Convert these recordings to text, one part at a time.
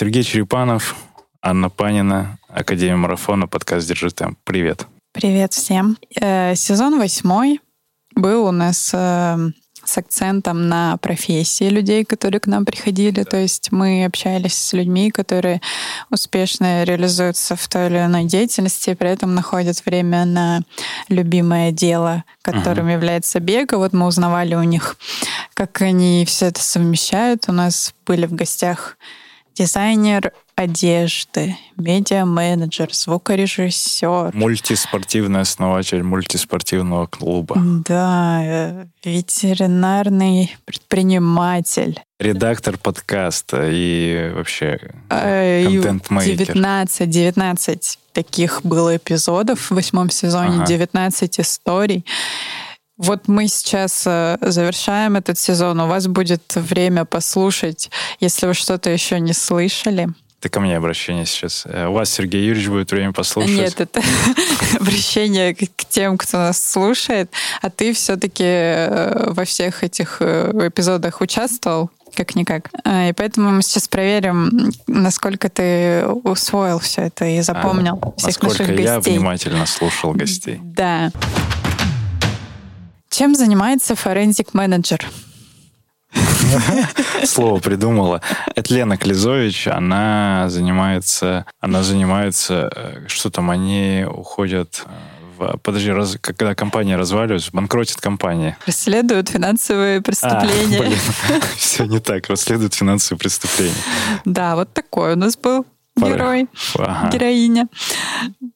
Сергей Черепанов, Анна Панина, Академия марафона, подкаст «Держи темп». Привет. Привет всем. Э, сезон восьмой был у нас э, с акцентом на профессии людей, которые к нам приходили. То есть мы общались с людьми, которые успешно реализуются в той или иной деятельности, и при этом находят время на любимое дело, которым uh-huh. является бег. И вот мы узнавали у них, как они все это совмещают. У нас были в гостях дизайнер одежды, медиа-менеджер, звукорежиссер. Мультиспортивный основатель мультиспортивного клуба. Да, э, ветеринарный предприниматель. Редактор подкаста и вообще э, контент-мейкер. 19, 19 таких было эпизодов в восьмом сезоне, ага. 19 историй. Вот мы сейчас э, завершаем этот сезон. У вас будет время послушать, если вы что-то еще не слышали. Это ко мне обращение сейчас. Э, у вас, Сергей Юрьевич, будет время послушать. Нет, это обращение к тем, кто нас слушает. А ты все-таки э, во всех этих эпизодах участвовал, как-никак. И поэтому мы сейчас проверим, насколько ты усвоил все это и запомнил а, всех наших гостей. я внимательно слушал гостей. Да. Чем занимается форензик-менеджер? Слово придумала. Это Лена Клизович, она занимается, она занимается, э, что там, они уходят э, в, подожди, раз, когда компания разваливается, банкротит компания. Расследуют финансовые преступления. А, блин, все не так, расследуют финансовые преступления. Да, вот такой у нас был герой, ага. героиня.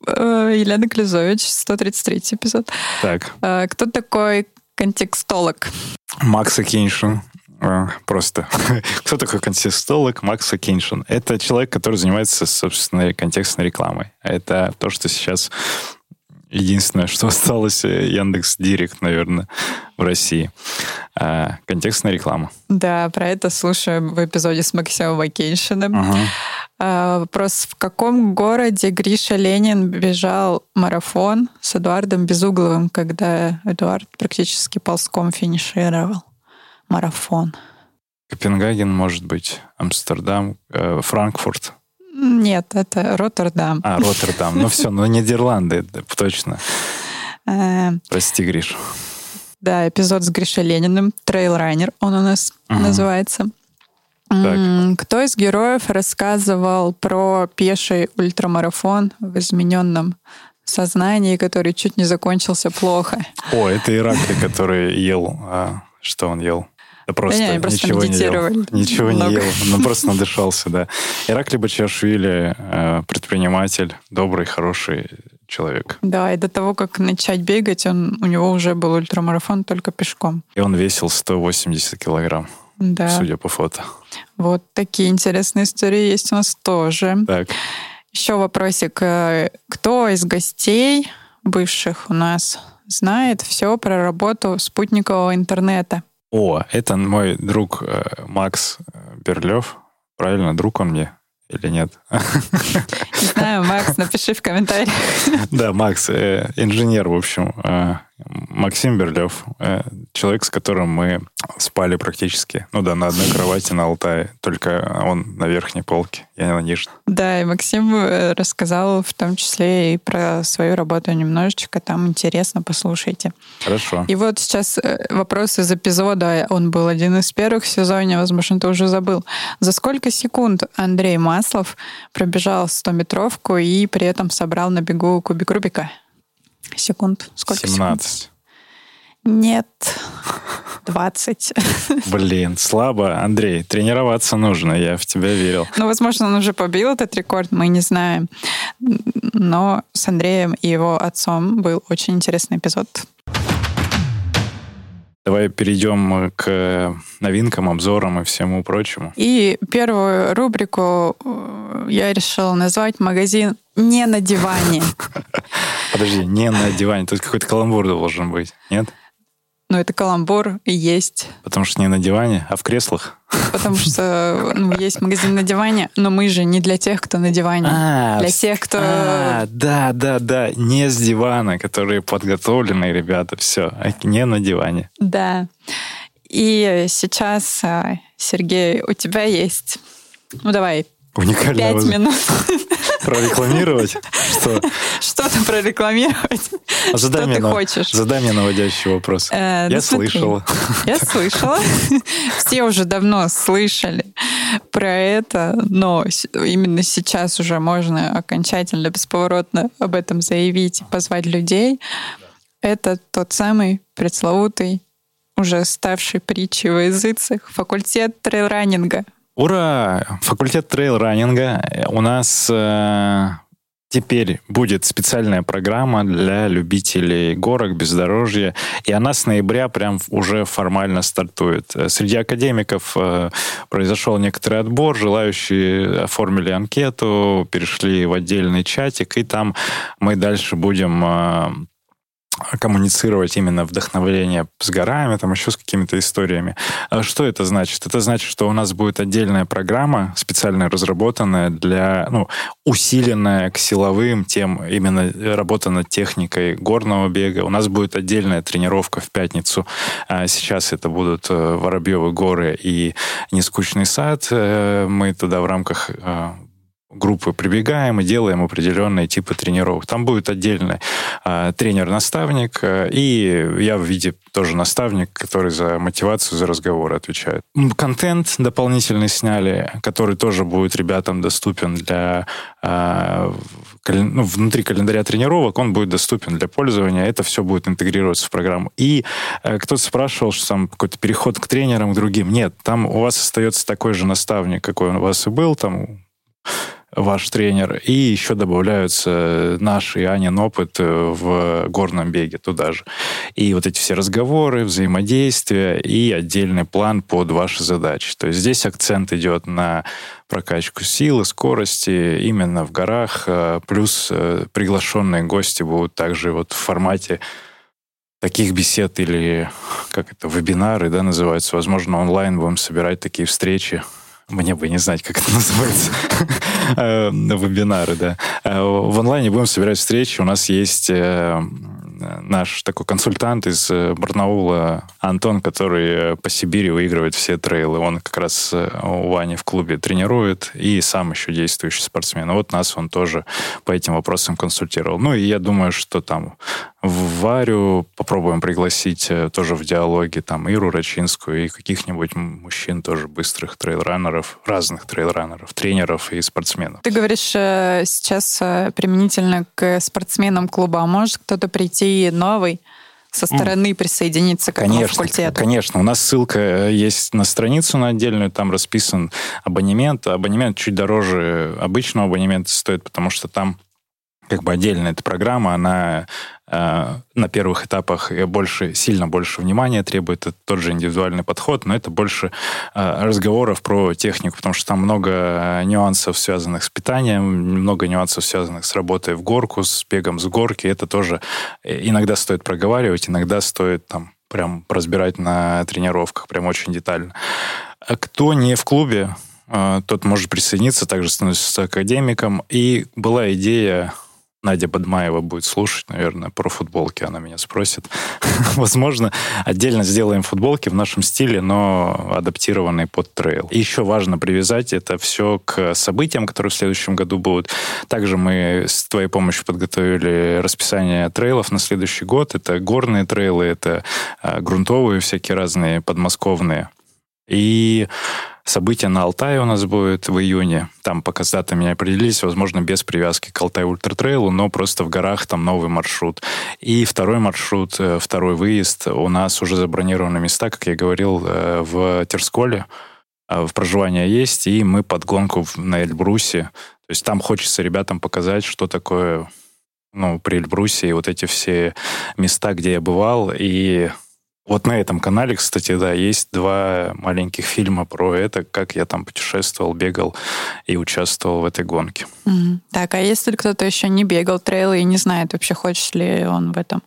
Э, Елена Клюзович, 133 эпизод. Так. Э, кто такой контекстолог? Макс Акиншин. Э, просто. Кто такой контекстолог? Макс Акиншин. Это человек, который занимается, собственно, контекстной рекламой. Это то, что сейчас единственное, что осталось Яндекс Директ, наверное, в России. контекстная реклама. Да, про это слушаем в эпизоде с Максимом Вакейшиным. Ага. А, вопрос, в каком городе Гриша Ленин бежал марафон с Эдуардом Безугловым, когда Эдуард практически ползком финишировал марафон? Копенгаген, может быть, Амстердам, э, Франкфурт. Нет, это Роттердам. А, Роттердам. Ну все, ну Нидерланды, точно. Э, Прости, Гриш. Да, эпизод с Гришей Лениным, трейлрайнер он у нас называется. Так. Кто из героев рассказывал про пеший ультрамарафон в измененном сознании, который чуть не закончился плохо? О, это Иракли, который ел... А, что он ел? Да просто, не, просто ничего не ел. Ничего много. не ел, он просто надышался, да. Иракли Бачашвили, э, предприниматель, добрый, хороший человек. Да, и до того, как начать бегать, он, у него уже был ультрамарафон только пешком. И он весил 180 килограмм да. судя по фото. Вот такие интересные истории есть у нас тоже. Так. Еще вопросик. Э, кто из гостей бывших у нас знает все про работу спутникового интернета? О, это мой друг э, Макс Берлев. Правильно, друг он мне или нет? Не знаю, Макс, напиши в комментариях. Да, Макс, э, инженер, в общем, Максим Берлев, э, человек, с которым мы спали практически, ну да, на одной кровати на Алтае, только он на верхней полке, я на нижней. Да, и Максим э, рассказал в том числе и про свою работу немножечко, там интересно, послушайте. Хорошо. И вот сейчас э, вопрос из эпизода, он был один из первых в сезоне, возможно, ты уже забыл. За сколько секунд Андрей Маслов пробежал 100-метровку и при этом собрал на бегу кубик Рубика? Секунд. Сколько 17. Секунд? Нет, 20. Блин, слабо. Андрей, тренироваться нужно, я в тебя верил. Ну, возможно, он уже побил этот рекорд, мы не знаем. Но с Андреем и его отцом был очень интересный эпизод. Давай перейдем к новинкам, обзорам и всему прочему. И первую рубрику э, я решила назвать «Магазин не на диване». Подожди, не на диване. Тут какой-то каламбур должен быть, нет? Ну, это каламбур и есть. Потому что не на диване, а в креслах. Потому что ну, есть магазин на диване, но мы же не для тех, кто на диване. А, для тех, кто... А, да, да, да. Не с дивана, которые подготовленные ребята. Все, а не на диване. Да. И сейчас, а, Сергей, у тебя есть... Ну, давай, Уникальная Пять минут. Прорекламировать? Что? Что-то прорекламировать. А задай Что мне ты на- хочешь? Задай мне наводящий вопрос. Э, ну Я смотри. слышала. Я слышала. Все уже давно слышали про это, но именно сейчас уже можно окончательно, бесповоротно об этом заявить позвать людей. Это тот самый пресловутый, уже ставший притчей во языцах, факультет трейлранинга. Ура! Факультет трейл-раннинга. У нас э, теперь будет специальная программа для любителей горок, бездорожья, и она с ноября прям уже формально стартует. Среди академиков э, произошел некоторый отбор, желающие оформили анкету, перешли в отдельный чатик, и там мы дальше будем э, коммуницировать именно вдохновление с горами, там еще с какими-то историями. А Что это значит? Это значит, что у нас будет отдельная программа, специально разработанная для, ну, усиленная к силовым тем, именно работа над техникой горного бега. У нас будет отдельная тренировка в пятницу. А Сейчас это будут э, Воробьевы горы и Нескучный сад. Э, Мы туда в рамках э, группы прибегаем и делаем определенные типы тренировок. Там будет отдельный э, тренер-наставник, э, и я в виде тоже наставник, который за мотивацию, за разговоры отвечает. Контент дополнительный сняли, который тоже будет ребятам доступен для э, ну, внутри календаря тренировок, он будет доступен для пользования, это все будет интегрироваться в программу. И э, кто-то спрашивал, что там какой-то переход к тренерам, к другим. Нет, там у вас остается такой же наставник, какой он у вас и был, там ваш тренер, и еще добавляются наш и Анин опыт э, в горном беге туда же. И вот эти все разговоры, взаимодействия и отдельный план под ваши задачи. То есть здесь акцент идет на прокачку силы, скорости именно в горах, э, плюс э, приглашенные гости будут также вот в формате таких бесед или как это, вебинары, да, называются. Возможно, онлайн будем собирать такие встречи. Мне бы не знать, как это называется. Э, Вебинары, да. Э, В онлайне будем собирать встречи. У нас есть э, наш такой консультант из э, Барнаула Антон, который э, по Сибири выигрывает все трейлы. Он как раз э, у Вани в клубе тренирует и сам еще действующий спортсмен. Вот нас он тоже по этим вопросам консультировал. Ну и я думаю, что там в Варю попробуем пригласить э, тоже в диалоге там Иру Рачинскую и каких-нибудь мужчин тоже быстрых трейлранеров, разных трейлранеров, тренеров и спортсменов. Ты говоришь э, сейчас э, применительно к спортсменам клуба, а может кто-то прийти новый со стороны присоединиться к Конечно, факультету? конечно. У нас ссылка э, есть на страницу на отдельную, там расписан абонемент. Абонемент чуть дороже обычного абонемента стоит, потому что там как бы отдельная эта программа, она на первых этапах больше, сильно больше внимания требует, это тот же индивидуальный подход, но это больше э, разговоров про технику, потому что там много э, нюансов, связанных с питанием, много нюансов, связанных с работой в горку, с бегом с горки. Это тоже э, иногда стоит проговаривать, иногда стоит там прям разбирать на тренировках, прям очень детально. А кто не в клубе, э, тот может присоединиться, также становится академиком. И была идея, Надя Бадмаева будет слушать, наверное, про футболки, она меня спросит. Возможно, отдельно сделаем футболки в нашем стиле, но адаптированные под трейл. Еще важно привязать это все к событиям, которые в следующем году будут. Также мы с твоей помощью подготовили расписание трейлов на следующий год. Это горные трейлы, это э, грунтовые всякие разные, подмосковные. И событие на Алтае у нас будет в июне. Там пока с датами не определились, возможно, без привязки к Алтай Ультра Трейлу, но просто в горах там новый маршрут. И второй маршрут, э, второй выезд, у нас уже забронированы места, как я говорил, э, в Терсколе. Э, В проживание есть, и мы под гонку на Эльбрусе. То есть там хочется ребятам показать, что такое ну, при Эльбрусе и вот эти все места, где я бывал, и вот на этом канале, кстати, да, есть два маленьких фильма про это, как я там путешествовал, бегал и участвовал в этой гонке. Мгм. Так, а если кто-то еще не бегал трейлы и не знает вообще, хочет ли он в этом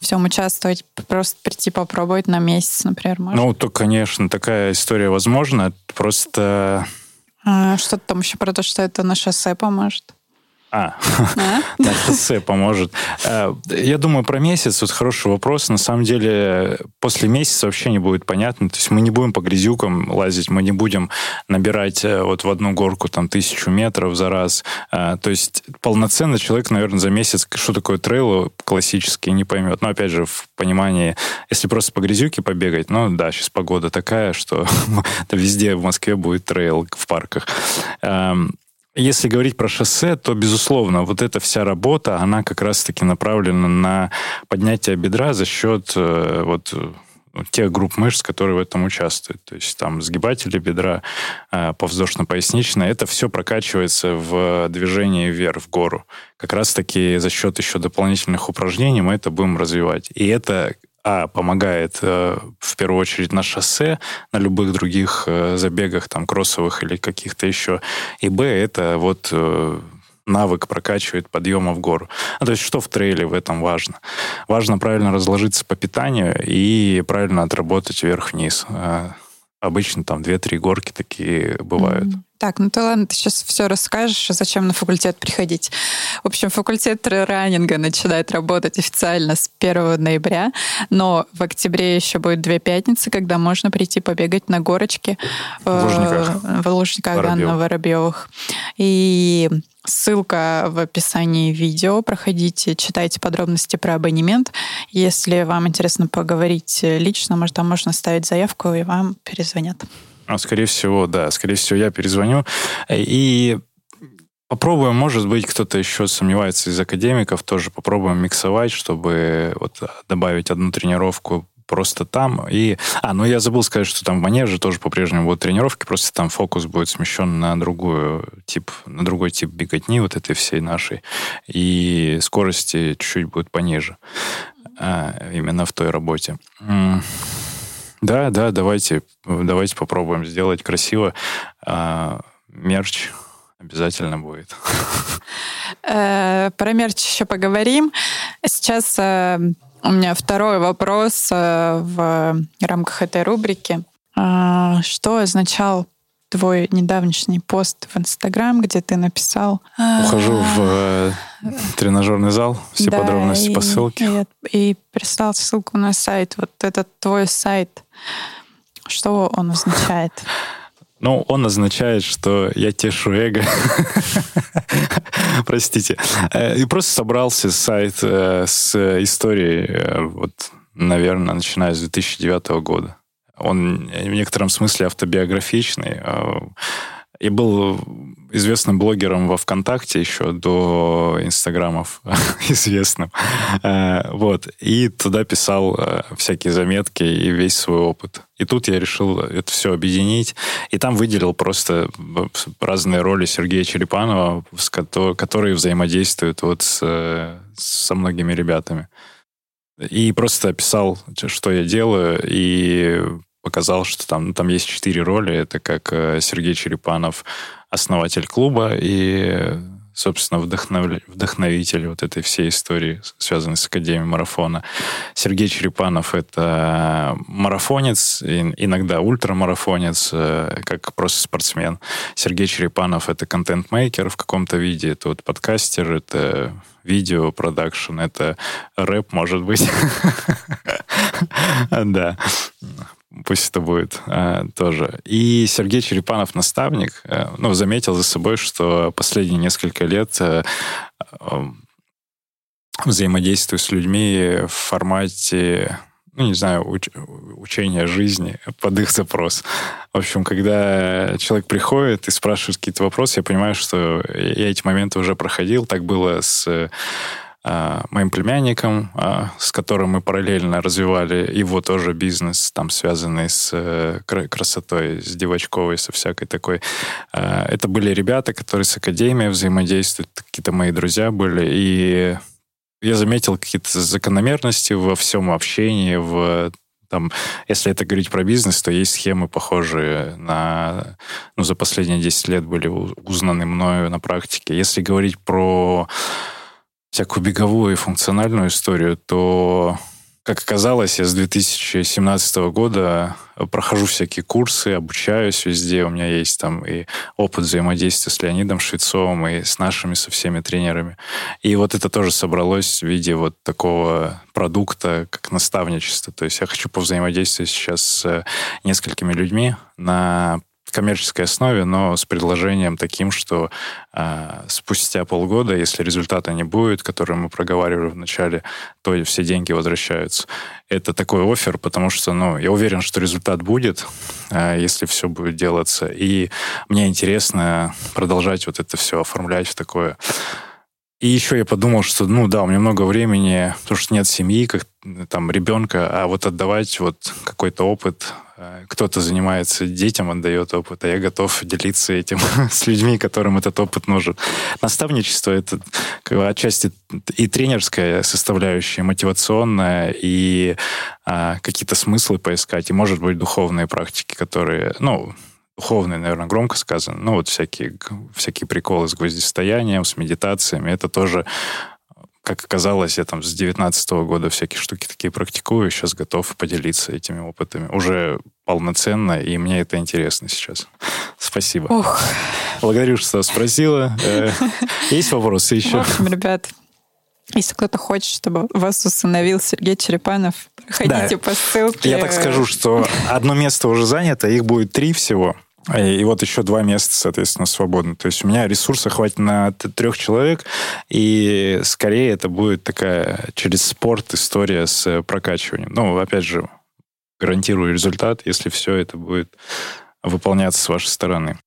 всем участвовать, просто прийти попробовать на месяц, например, может? Ну, то, конечно, такая история возможна. Просто А, Что-то там еще про то, что это на шоссе поможет. А, на шоссе поможет. Э, я думаю, про месяц, вот хороший вопрос. На самом деле, после месяца вообще не будет понятно. То есть мы не будем по грязюкам лазить, мы не будем набирать э, вот в одну горку там тысячу метров за раз. Э, то есть полноценно человек, наверное, за месяц, что такое трейл классический, не поймет. Но опять же, в понимании, если просто по грязюке побегать, ну да, сейчас погода такая, что везде в Москве будет трейл в парках. Если говорить про шоссе, то, безусловно, вот эта вся работа, она как раз-таки направлена на поднятие бедра за счет э, вот э, тех групп мышц, которые в этом участвуют. То есть там сгибатели бедра, э, повздошно-поясничное, это все прокачивается в движении вверх, в гору. Как раз-таки за счет еще дополнительных упражнений мы это будем развивать. И это а, помогает э, в первую очередь на шоссе, на любых других э, забегах, там, кроссовых или каких-то еще, и б, это вот э, навык прокачивает подъема в гору. А, то есть что в трейле в этом важно? Важно правильно разложиться по питанию и правильно отработать вверх-вниз. Обычно там 2-3 горки такие бывают. Mm-hmm. Так, ну ты ладно, ты сейчас все расскажешь, зачем на факультет приходить. В общем, факультет раннинга начинает работать официально с 1 ноября, но в октябре еще будет две пятницы, когда можно прийти побегать на горочке в Лужниках, в Лужниках да, на Воробьевых. И Ссылка в описании видео. Проходите, читайте подробности про абонемент. Если вам интересно поговорить лично, может, там можно ставить заявку, и вам перезвонят. А, скорее всего, да. Скорее всего, я перезвоню. И попробуем, может быть, кто-то еще сомневается из академиков, тоже попробуем миксовать, чтобы вот добавить одну тренировку просто там. И, а, ну я забыл сказать, что там в манеже тоже по-прежнему будут тренировки, просто там фокус будет смещен на другую тип, на другой тип беготни вот этой всей нашей. И скорости чуть-чуть будет пониже. А, именно в той работе. Да, да, давайте, давайте попробуем сделать красиво. А, мерч обязательно будет. Э, про мерч еще поговорим. Сейчас э, у меня второй вопрос э, в рамках этой рубрики. А, что означал твой недавнешний пост в Инстаграм, где ты написал... Ухожу в тренажерный зал, все да, подробности и, по ссылке. И, и прислал ссылку на сайт. Вот этот твой сайт, что он означает? Ну, он означает, что я тешу эго. Простите. Э, и просто собрался сайт э, с историей, э, вот, наверное, начиная с 2009 года. Он в некотором смысле автобиографичный и был известным блогером во ВКонтакте еще до инстаграмов известным. Э, вот. И туда писал э, всякие заметки и весь свой опыт. И тут я решил это все объединить. И там выделил просто э, разные роли Сергея Черепанова, которые взаимодействуют вот с, со многими ребятами. И просто описал, что я делаю, и показал, что там, ну, там есть четыре роли. Это как Сергей Черепанов, основатель клуба и, собственно, вдохнов... вдохновитель вот этой всей истории, связанной с Академией марафона. Сергей Черепанов — это марафонец, иногда ультрамарафонец, э, как просто спортсмен. Сергей Черепанов — это контент-мейкер в каком-то виде, это вот подкастер, это видео продакшн, это рэп, может быть. Да пусть это будет э, тоже. И Сергей Черепанов, наставник, э, ну, заметил за собой, что последние несколько лет э, э, взаимодействую с людьми в формате ну, не знаю, уч учения жизни под их запрос. В общем, когда человек приходит и спрашивает какие-то вопросы, я понимаю, что я эти моменты уже проходил. Так было с моим племянником, а, с которым мы параллельно развивали его тоже бизнес, там связанный с э, красотой, с девочковой, со всякой такой. А, это были ребята, которые с академией взаимодействуют, какие-то мои друзья были, и я заметил какие-то закономерности во всем общении, в там, если это говорить про бизнес, то есть схемы, похожие на... Ну, за последние 10 лет были узнаны мною на практике. Если говорить про всякую беговую и функциональную историю, то как оказалось, я с 2017 года прохожу всякие курсы, обучаюсь везде. У меня есть там и опыт взаимодействия с Леонидом Швецовым, и с нашими, со всеми тренерами. И вот это тоже собралось в виде вот такого продукта, как наставничество. То есть я хочу повзаимодействовать сейчас с несколькими людьми на коммерческой основе, но с предложением таким, что э, спустя полгода, если результата не будет, который мы проговаривали в начале, то все деньги возвращаются. Это такой офер, потому что, ну, я уверен, что результат будет, э, если все будет делаться. И мне интересно продолжать вот это все оформлять в такое и еще я подумал, что, ну да, у меня много времени, потому что нет семьи, как там ребенка, а вот отдавать вот какой-то опыт, э, кто-то занимается детям, отдает опыт, а я готов делиться этим с людьми, которым этот опыт нужен. Наставничество — это как бы, отчасти и тренерская составляющая, мотивационная, и а, какие-то смыслы поискать, и, может быть, духовные практики, которые, ну, духовные, наверное, громко сказано. Ну, вот всякие, всякие приколы с гвоздистоянием, с медитациями. Это тоже, как оказалось, я там с 19 -го года всякие штуки такие практикую. Сейчас готов поделиться этими опытами. Уже полноценно, и мне это интересно сейчас. Спасибо. Ох. Благодарю, что спросила. Э, есть вопросы еще? В общем, ребят, если кто-то хочет, чтобы вас установил Сергей Черепанов, ходите да. по ссылке. Я так скажу, что одно место уже занято, их будет три всего. И вот еще два места, соответственно, свободны. То есть у меня ресурса хватит на трех человек, и скорее это будет такая через спорт история с прокачиванием. Ну, опять же, гарантирую результат, если все это будет выполняться с вашей стороны.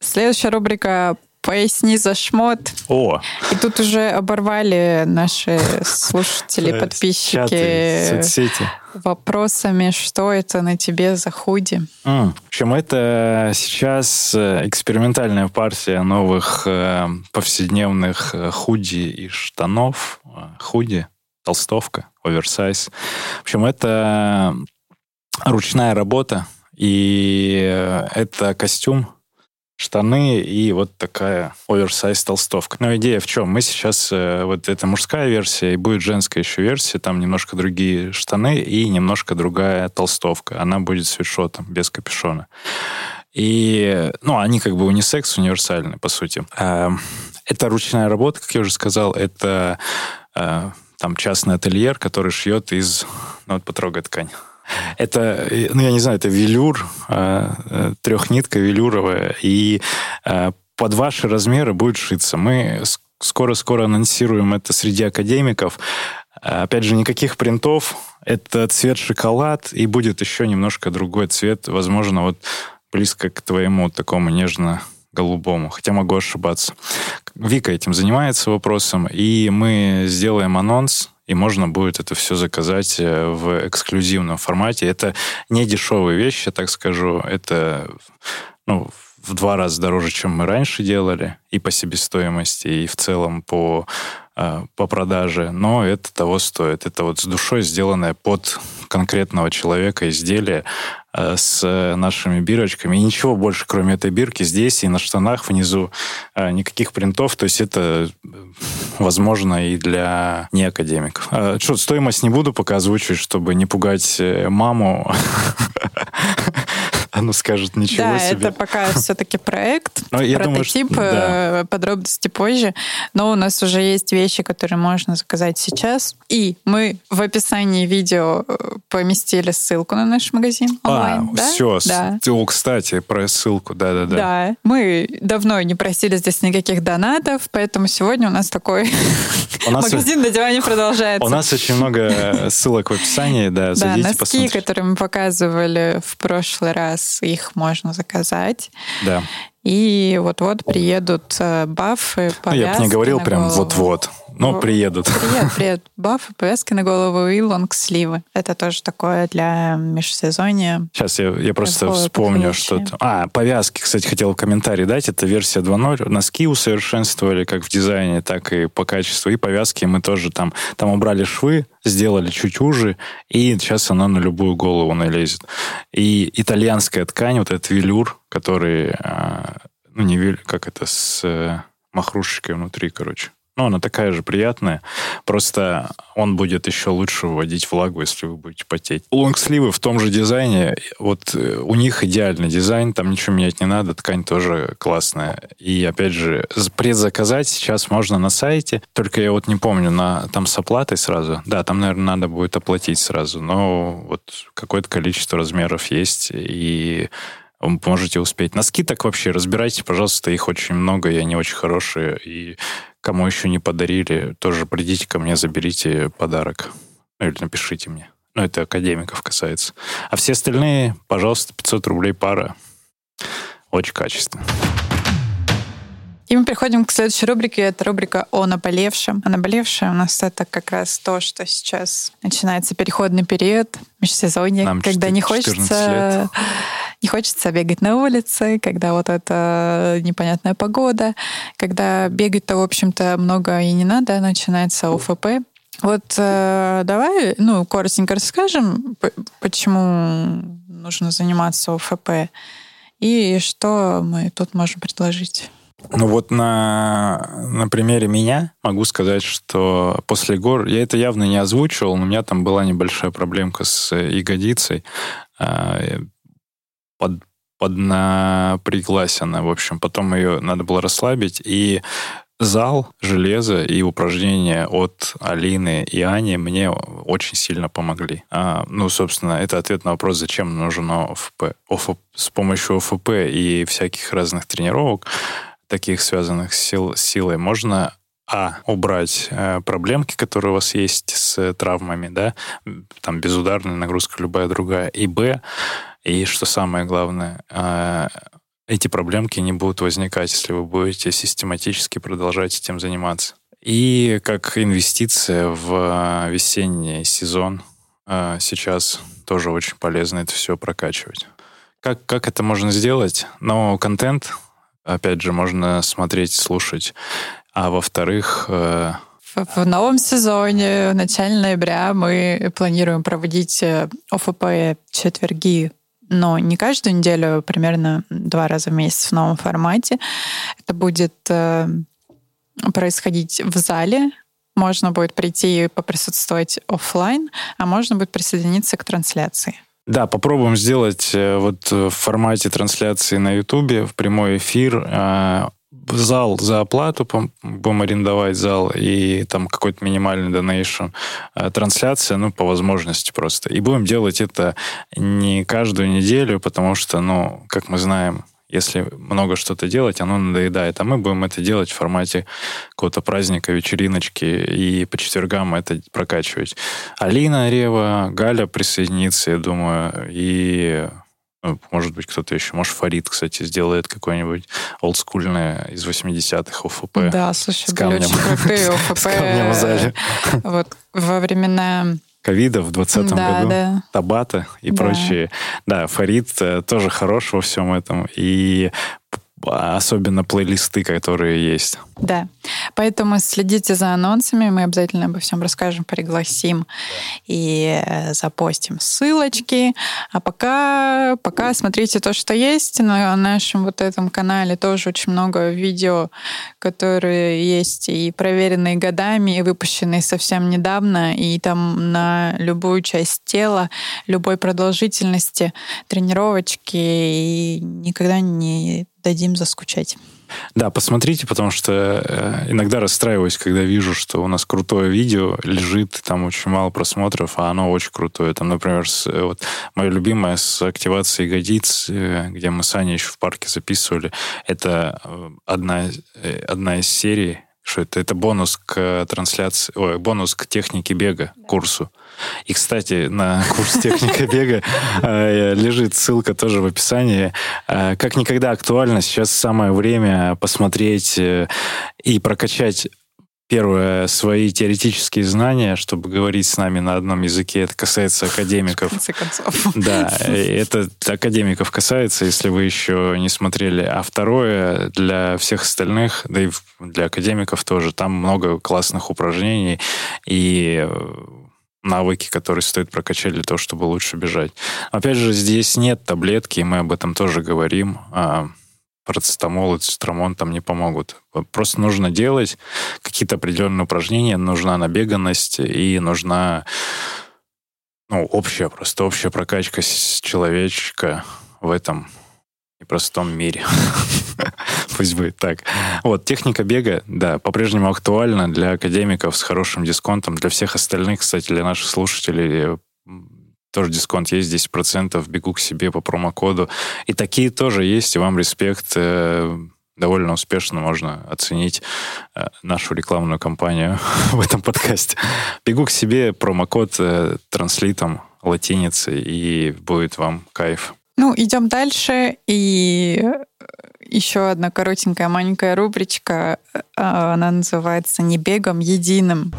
Следующая рубрика Поясни за шмот. О! И тут уже оборвали наши слушатели, подписчики соцсети. вопросами, что это на тебе за худи. Mm. В общем, это сейчас э, экспериментальная партия новых э, повседневных э, худи и штанов. Худи, толстовка, оверсайз. В общем, это ручная работа, и это костюм, штаны и вот такая оверсайз толстовка. Но идея в чем? Мы сейчас, э, вот это мужская версия, и будет женская еще версия, там немножко другие штаны и немножко другая толстовка. Она будет свитшотом, без капюшона. И, ну, они как бы унисекс, универсальны, по сути. Эм, это ручная работа, как я уже сказал, это э, там частный ательер, который шьет из... Ну, вот потрогай ткань. Это, ну, я не знаю, это велюр, э, э, трехнитка велюровая, и э, под ваши размеры будет шиться. Мы скоро-скоро анонсируем это среди академиков. Опять же, никаких принтов. Это цвет шоколад, и будет еще немножко другой цвет, возможно, вот близко к твоему такому нежно-голубому, хотя могу ошибаться. Вика этим занимается вопросом, и мы сделаем анонс и можно будет это все заказать э, в эксклюзивном формате. Это не дешевые вещи, так скажу. Это ну, в два раза дороже, чем мы раньше делали, и по себестоимости, и в целом по, по продаже, но это того стоит. Это вот с душой сделанное под конкретного человека изделие э, с нашими бирочками. И ничего больше, кроме этой бирки, здесь и на штанах внизу никаких принтов. То есть это возможно, и для неакадемиков. Что, стоимость не буду пока озвучивать, чтобы не пугать э, маму. Она скажет ничего да, себе. Да, это пока все-таки проект, Но ну, прототип, думаю, что, да. Э, подробности позже. Но у нас уже есть вещи, которые можно заказать сейчас. И мы в описании видео э, поместили ссылку на наш магазин а, онлайн. А, да? все. Да. О, кстати, про ссылку, да-да-да. Да, мы давно не просили здесь никаких донатов, поэтому сегодня у нас такой магазин на диване продолжается. У нас очень много ссылок в описании, да, Да, носки, которые мы показывали в прошлый раз, их можно заказать. Да. И вот-вот приедут э, бафы, повязки ну, Я бы не говорил прям вот-вот. Но ну, приедут. Привет, привет. Бафы, повязки на голову и лонгсливы. Это тоже такое для межсезонья. Сейчас я, я просто вспомню что-то. А, повязки, кстати, хотел в комментарии дать. Это версия 2.0. Носки усовершенствовали как в дизайне, так и по качеству. И повязки мы тоже там, там убрали швы, сделали чуть уже, и сейчас она на любую голову налезет. И итальянская ткань, вот этот велюр, который, а, ну, не велюр, как это, с э, махрушечкой внутри, короче Ну, она такая же приятная. Просто он будет еще лучше вводить влагу, если вы будете потеть. Лонгсливы в том же дизайне. Вот э, у них идеальный дизайн, там ничего менять не надо, ткань тоже классная. И, опять же, предзаказать сейчас можно на сайте. Только я вот не помню, на, там с оплатой сразу. Да, там, наверное, надо будет оплатить сразу. Но вот какое-то количество размеров есть. И вы можете успеть. Носки так вообще разбирайте, пожалуйста, их очень много, и они очень хорошие. И кому еще не подарили, тоже придите ко мне, заберите подарок. Ну, или напишите мне. Ну, это академиков касается. А все остальные, пожалуйста, 500 рублей пара. Очень качественно. И мы переходим к следующей рубрике. Это рубрика о наболевшем. А наболевшее у нас это как раз то, что сейчас начинается переходный период, межсезонье, Нам когда 4, не хочется не хочется бегать на улице, когда вот эта непонятная погода, когда бегать-то, в общем-то, много и не надо, начинается ОФП. Вот э, давай, ну, коротенько расскажем, почему нужно заниматься ОФП и что мы тут можем предложить. Ну вот на, на примере меня могу сказать, что после гор, я это явно не озвучивал, но у меня там была небольшая проблемка с ягодицей. Под, поднапряглась она, в общем. Потом ее надо было расслабить. И зал, железо и упражнения от Алины и Ани мне очень сильно помогли. А, ну, собственно, это ответ на вопрос, зачем нужен ОФП. ОФП. С помощью ОФП и всяких разных тренировок таких связанных с, сил, с силой, можно а, убрать э, проблемки, которые у вас есть с травмами, да, там безударная нагрузка, любая другая, и б, и что самое главное, э, эти проблемки не будут возникать, если вы будете систематически продолжать этим заниматься. И как инвестиция в весенний сезон э, сейчас тоже очень полезно это все прокачивать. Как, как это можно сделать? Но контент опять же, можно смотреть, слушать. А во-вторых... Э, в новом сезоне, в начале ноября, мы планируем проводить э, ОФП четверги но не каждую неделю, примерно два раза в месяц в новом формате. Это будет э, происходить в зале. Можно будет прийти и поприсутствовать офлайн, а можно будет присоединиться к трансляции. Да, попробуем сделать э, вот в формате трансляции на Ютубе в прямой эфир э, зал за оплату, будем арендовать зал, и там какой-то минимальный донейшн, э, трансляция, ну, по возможности просто. И будем делать это не каждую неделю, потому что, ну, как мы знаем, если много что-то делать, оно надоедает. А мы будем это делать в формате какого-то праздника, вечериночки, и по четвергам это прокачивать. Алина Рева, Галя присоединится, я думаю, и может быть, кто-то еще. Может, Фарид, кстати, сделает какое-нибудь олдскульное из 80-х ОФП. Да, слушай, были очень крутые ОФП. С камнем в зале. Вот во времена ковида в 2020 да, году, да. Табата и да. прочие. Да, Фарид э, тоже хорош во всем этом. И особенно плейлисты, которые есть. Да, поэтому следите за анонсами, мы обязательно обо всем расскажем, пригласим и э, запостим ссылочки. А пока, пока смотрите то, что есть на нашем вот этом канале, тоже очень много видео, которые есть и проверенные годами, и выпущенные совсем недавно, и там на любую часть тела, любой продолжительности тренировочки, и никогда не дадим заскучать. Да, посмотрите, потому что э, иногда расстраиваюсь, когда вижу, что у нас крутое видео лежит, там очень мало просмотров, а оно очень крутое. Там, например, с, э, вот мое любимое с активацией ягодиц, э, где мы с Аней еще в парке записывали, это одна, одна из серий, что это, это бонус к трансляции, ой, бонус к технике бега, курсу. И, кстати, на курс техника бега э, лежит ссылка тоже в описании. Э, как никогда актуально, сейчас самое время посмотреть э, и прокачать Первое, свои теоретические знания, чтобы говорить с нами на одном языке. Это касается академиков. В конце концов. Да, это академиков касается, если вы еще не смотрели. А второе, для всех остальных, да и для академиков тоже, там много классных упражнений и навыки, которые стоит прокачать для того, чтобы лучше бежать. Опять же, здесь нет таблетки, и мы об этом тоже говорим. Процетамол и цитрамон там не помогут. Просто нужно делать какие-то определенные упражнения, нужна набеганность и нужна ну, общая, просто общая прокачка человечка в этом непростом мире. Пусть будет так. Вот, техника бега, да, по-прежнему актуальна для академиков с хорошим дисконтом. Для всех остальных, кстати, для наших слушателей тоже дисконт есть, 10%, бегу к себе по промокоду. И такие тоже есть, и вам респект. Э, довольно успешно можно оценить э, нашу рекламную кампанию в этом подкасте. Бегу к себе, промокод э, транслитом латиницы, и будет вам кайф. Ну, идем дальше. И еще одна коротенькая маленькая рубричка. Она называется «Не бегом единым».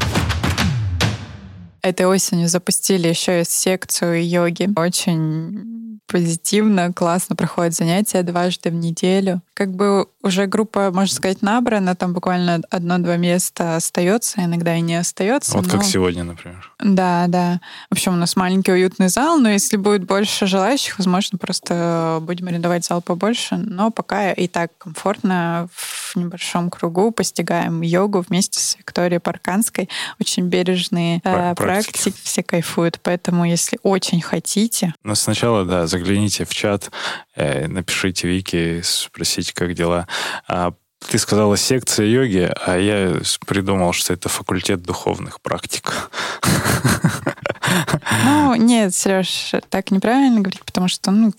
Этой осенью запустили еще и секцию йоги. Очень позитивно, классно проходят занятия дважды в неделю. Как бы уже группа, можно сказать, набрана, там буквально одно-два места остается, иногда и не остается. Вот но... как сегодня, например. Да, да. В общем, у нас маленький уютный зал, но если будет больше желающих, возможно, просто будем арендовать зал побольше. Но пока и так комфортно в небольшом кругу постигаем йогу вместе с Викторией Парканской. Очень бережные э, практики. практики, все кайфуют. Поэтому, если очень хотите... Но сначала, да, загляните в чат, э, напишите Вики, спросите, как дела. А ты сказала секция йоги, а я придумал, что это факультет духовных практик. Ну, нет, Сереж, так неправильно говорить, потому что ну,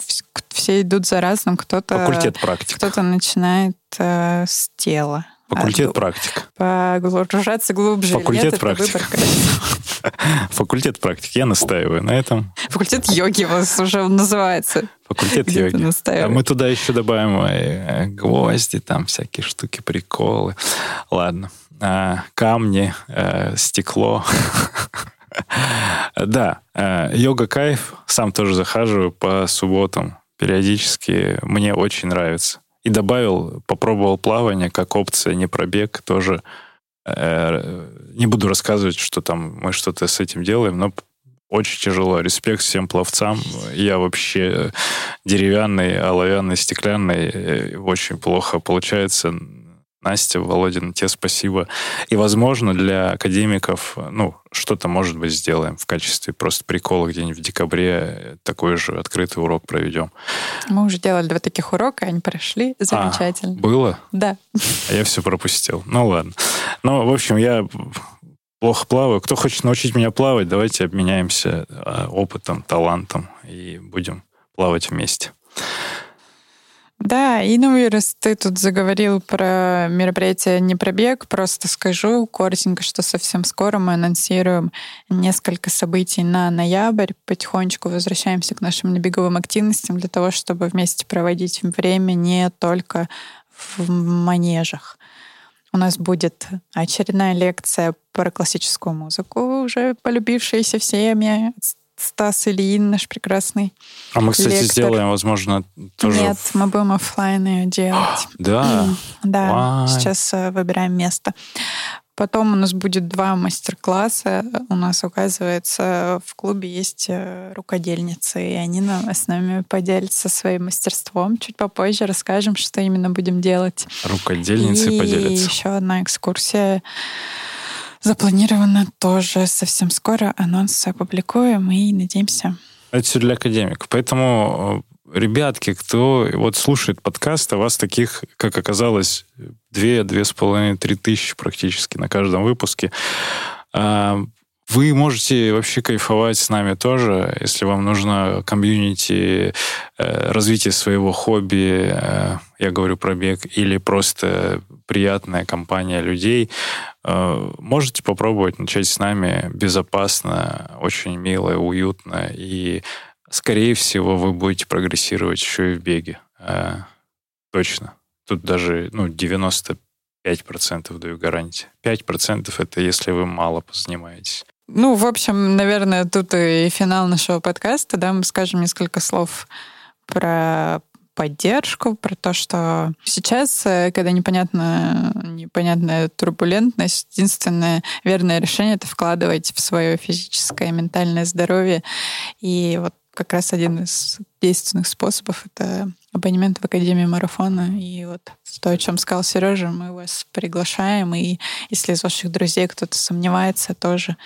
все идут за разным. Кто-то, Факультет практик. Кто-то начинает э, с тела. Факультет а, практик. Погружаться глубже. Факультет нет, практик. Факультет практик. Я настаиваю на этом. Факультет йоги у вас уже называется. Факультет йоги. А мы туда еще добавим э, гвозди, там всякие штуки, приколы. Ладно. А, камни, э, стекло. Да, э, йога кайф. Сам тоже захаживаю по субботам периодически. Мне очень нравится. И добавил, попробовал плавание как опция, не пробег, тоже. Не буду рассказывать, что там мы что-то с этим делаем, но очень тяжело. Респект всем пловцам. Я вообще деревянный, оловянный, стеклянный. Э, очень плохо получается. Настя, Володин, тебе спасибо. И, возможно, для академиков, ну, что-то, может быть, сделаем в качестве просто прикола где-нибудь в декабре такой же открытый урок проведем. Мы уже делали два таких урока, они прошли замечательно. А, было? Да. А я все пропустил. Ну, ладно. Ну, в общем, я плохо плаваю. Кто хочет научить меня плавать, давайте обменяемся а, опытом, талантом и будем плавать вместе. Да, и ну и раз ты тут заговорил про мероприятие «Не пробег», просто скажу коротенько, что совсем скоро мы анонсируем несколько событий на ноябрь. Потихонечку возвращаемся к нашим небеговым активностям для того, чтобы вместе проводить время не только в манежах. У нас будет очередная лекция про классическую музыку, уже полюбившаяся всеми. Стас Ильин, наш прекрасный А мы, кстати, лектор. сделаем, возможно, тоже... Нет, мы будем офлайн ее делать. Да? Да, Вай. сейчас э, выбираем место. Потом у нас будет два мастер-класса. У нас, оказывается, в клубе есть э, рукодельницы, и они с нами поделятся своим мастерством. Чуть попозже расскажем, что именно будем делать. Рукодельницы и поделятся. И еще одна экскурсия запланирована тоже совсем скоро. Анонс опубликуем и надеемся. Это все для академиков. Поэтому ребятки, кто вот слушает подкаст, а вас таких, как оказалось, две, две с половиной, три тысячи практически на каждом выпуске. Вы можете вообще кайфовать с нами тоже, если вам нужно комьюнити, э, развитие своего хобби, э, я говорю про бег, или просто приятная компания людей. Э, можете попробовать начать с нами безопасно, очень мило, уютно и скорее всего, вы будете прогрессировать еще и в беге. Точно. Тут даже ну, 95% даю гарантии. 5% это если вы мало позанимаетесь. Ну, в общем, наверное, тут и финал нашего подкаста, да, мы скажем несколько слов про поддержку, про то, что сейчас, э, когда непонятно, непонятная турбулентность, единственное верное решение — это вкладывать в свое физическое и ментальное здоровье. И вот как раз один из действенных способов — это абонемент в Академию марафона. И вот то, о чем сказал Сережа, мы вас приглашаем. И если из ваших друзей кто-то сомневается, тоже.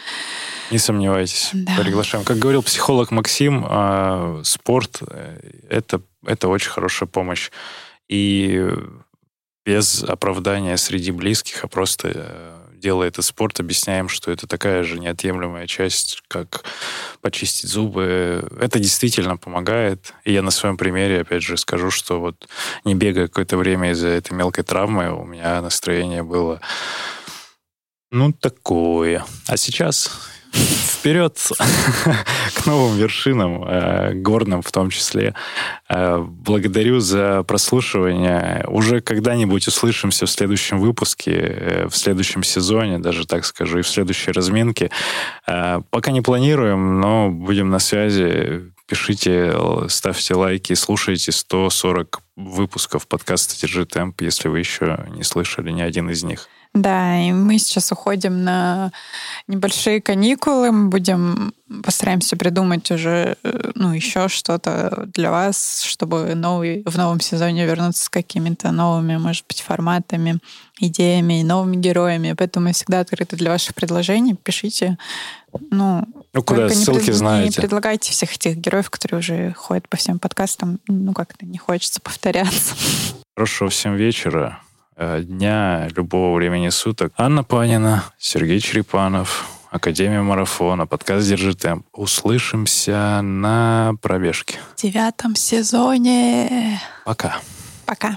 Не сомневайтесь. Да. Приглашаем. Как говорил психолог Максим, а, спорт э, это, это очень хорошая помощь. И без оправдания среди близких, а просто делая этот спорт, объясняем, что это такая же неотъемлемая часть, как почистить зубы. Это действительно помогает. И я на своем примере, опять же, скажу, что вот не бегая какое-то время из-за этой мелкой травмы, у меня настроение было ну, такое. А сейчас вперед к новым вершинам, э, горным в том числе. Э, благодарю за прослушивание. Уже когда-нибудь услышимся в следующем выпуске, э, в следующем сезоне, даже так скажу, и в следующей разминке. Пока не планируем, но будем на связи. Пишите, ставьте лайки, слушайте 140 выпусков подкаста «Держи темп», если вы еще не слышали ни один из них. Да, и мы сейчас уходим на небольшие каникулы. Мы будем постараемся придумать уже э, ну, еще что-то для вас, чтобы новый, в новом сезоне вернуться с какими-то новыми, может быть, форматами, идеями, новыми героями. Поэтому мы всегда открыты для ваших предложений. Пишите. Ну, ну куда ссылки не, знаете. Не предлагайте всех этих героев, которые уже ходят по всем подкастам. Ну, как-то не хочется повторяться. Хорошего всем вечера. Э, дня, любого времени суток. Анна Панина, Сергей Черепанов, Академия марафона, подкаст «Держи темп». Услышимся на пробежке. В девятом сезоне. Пока. Пока.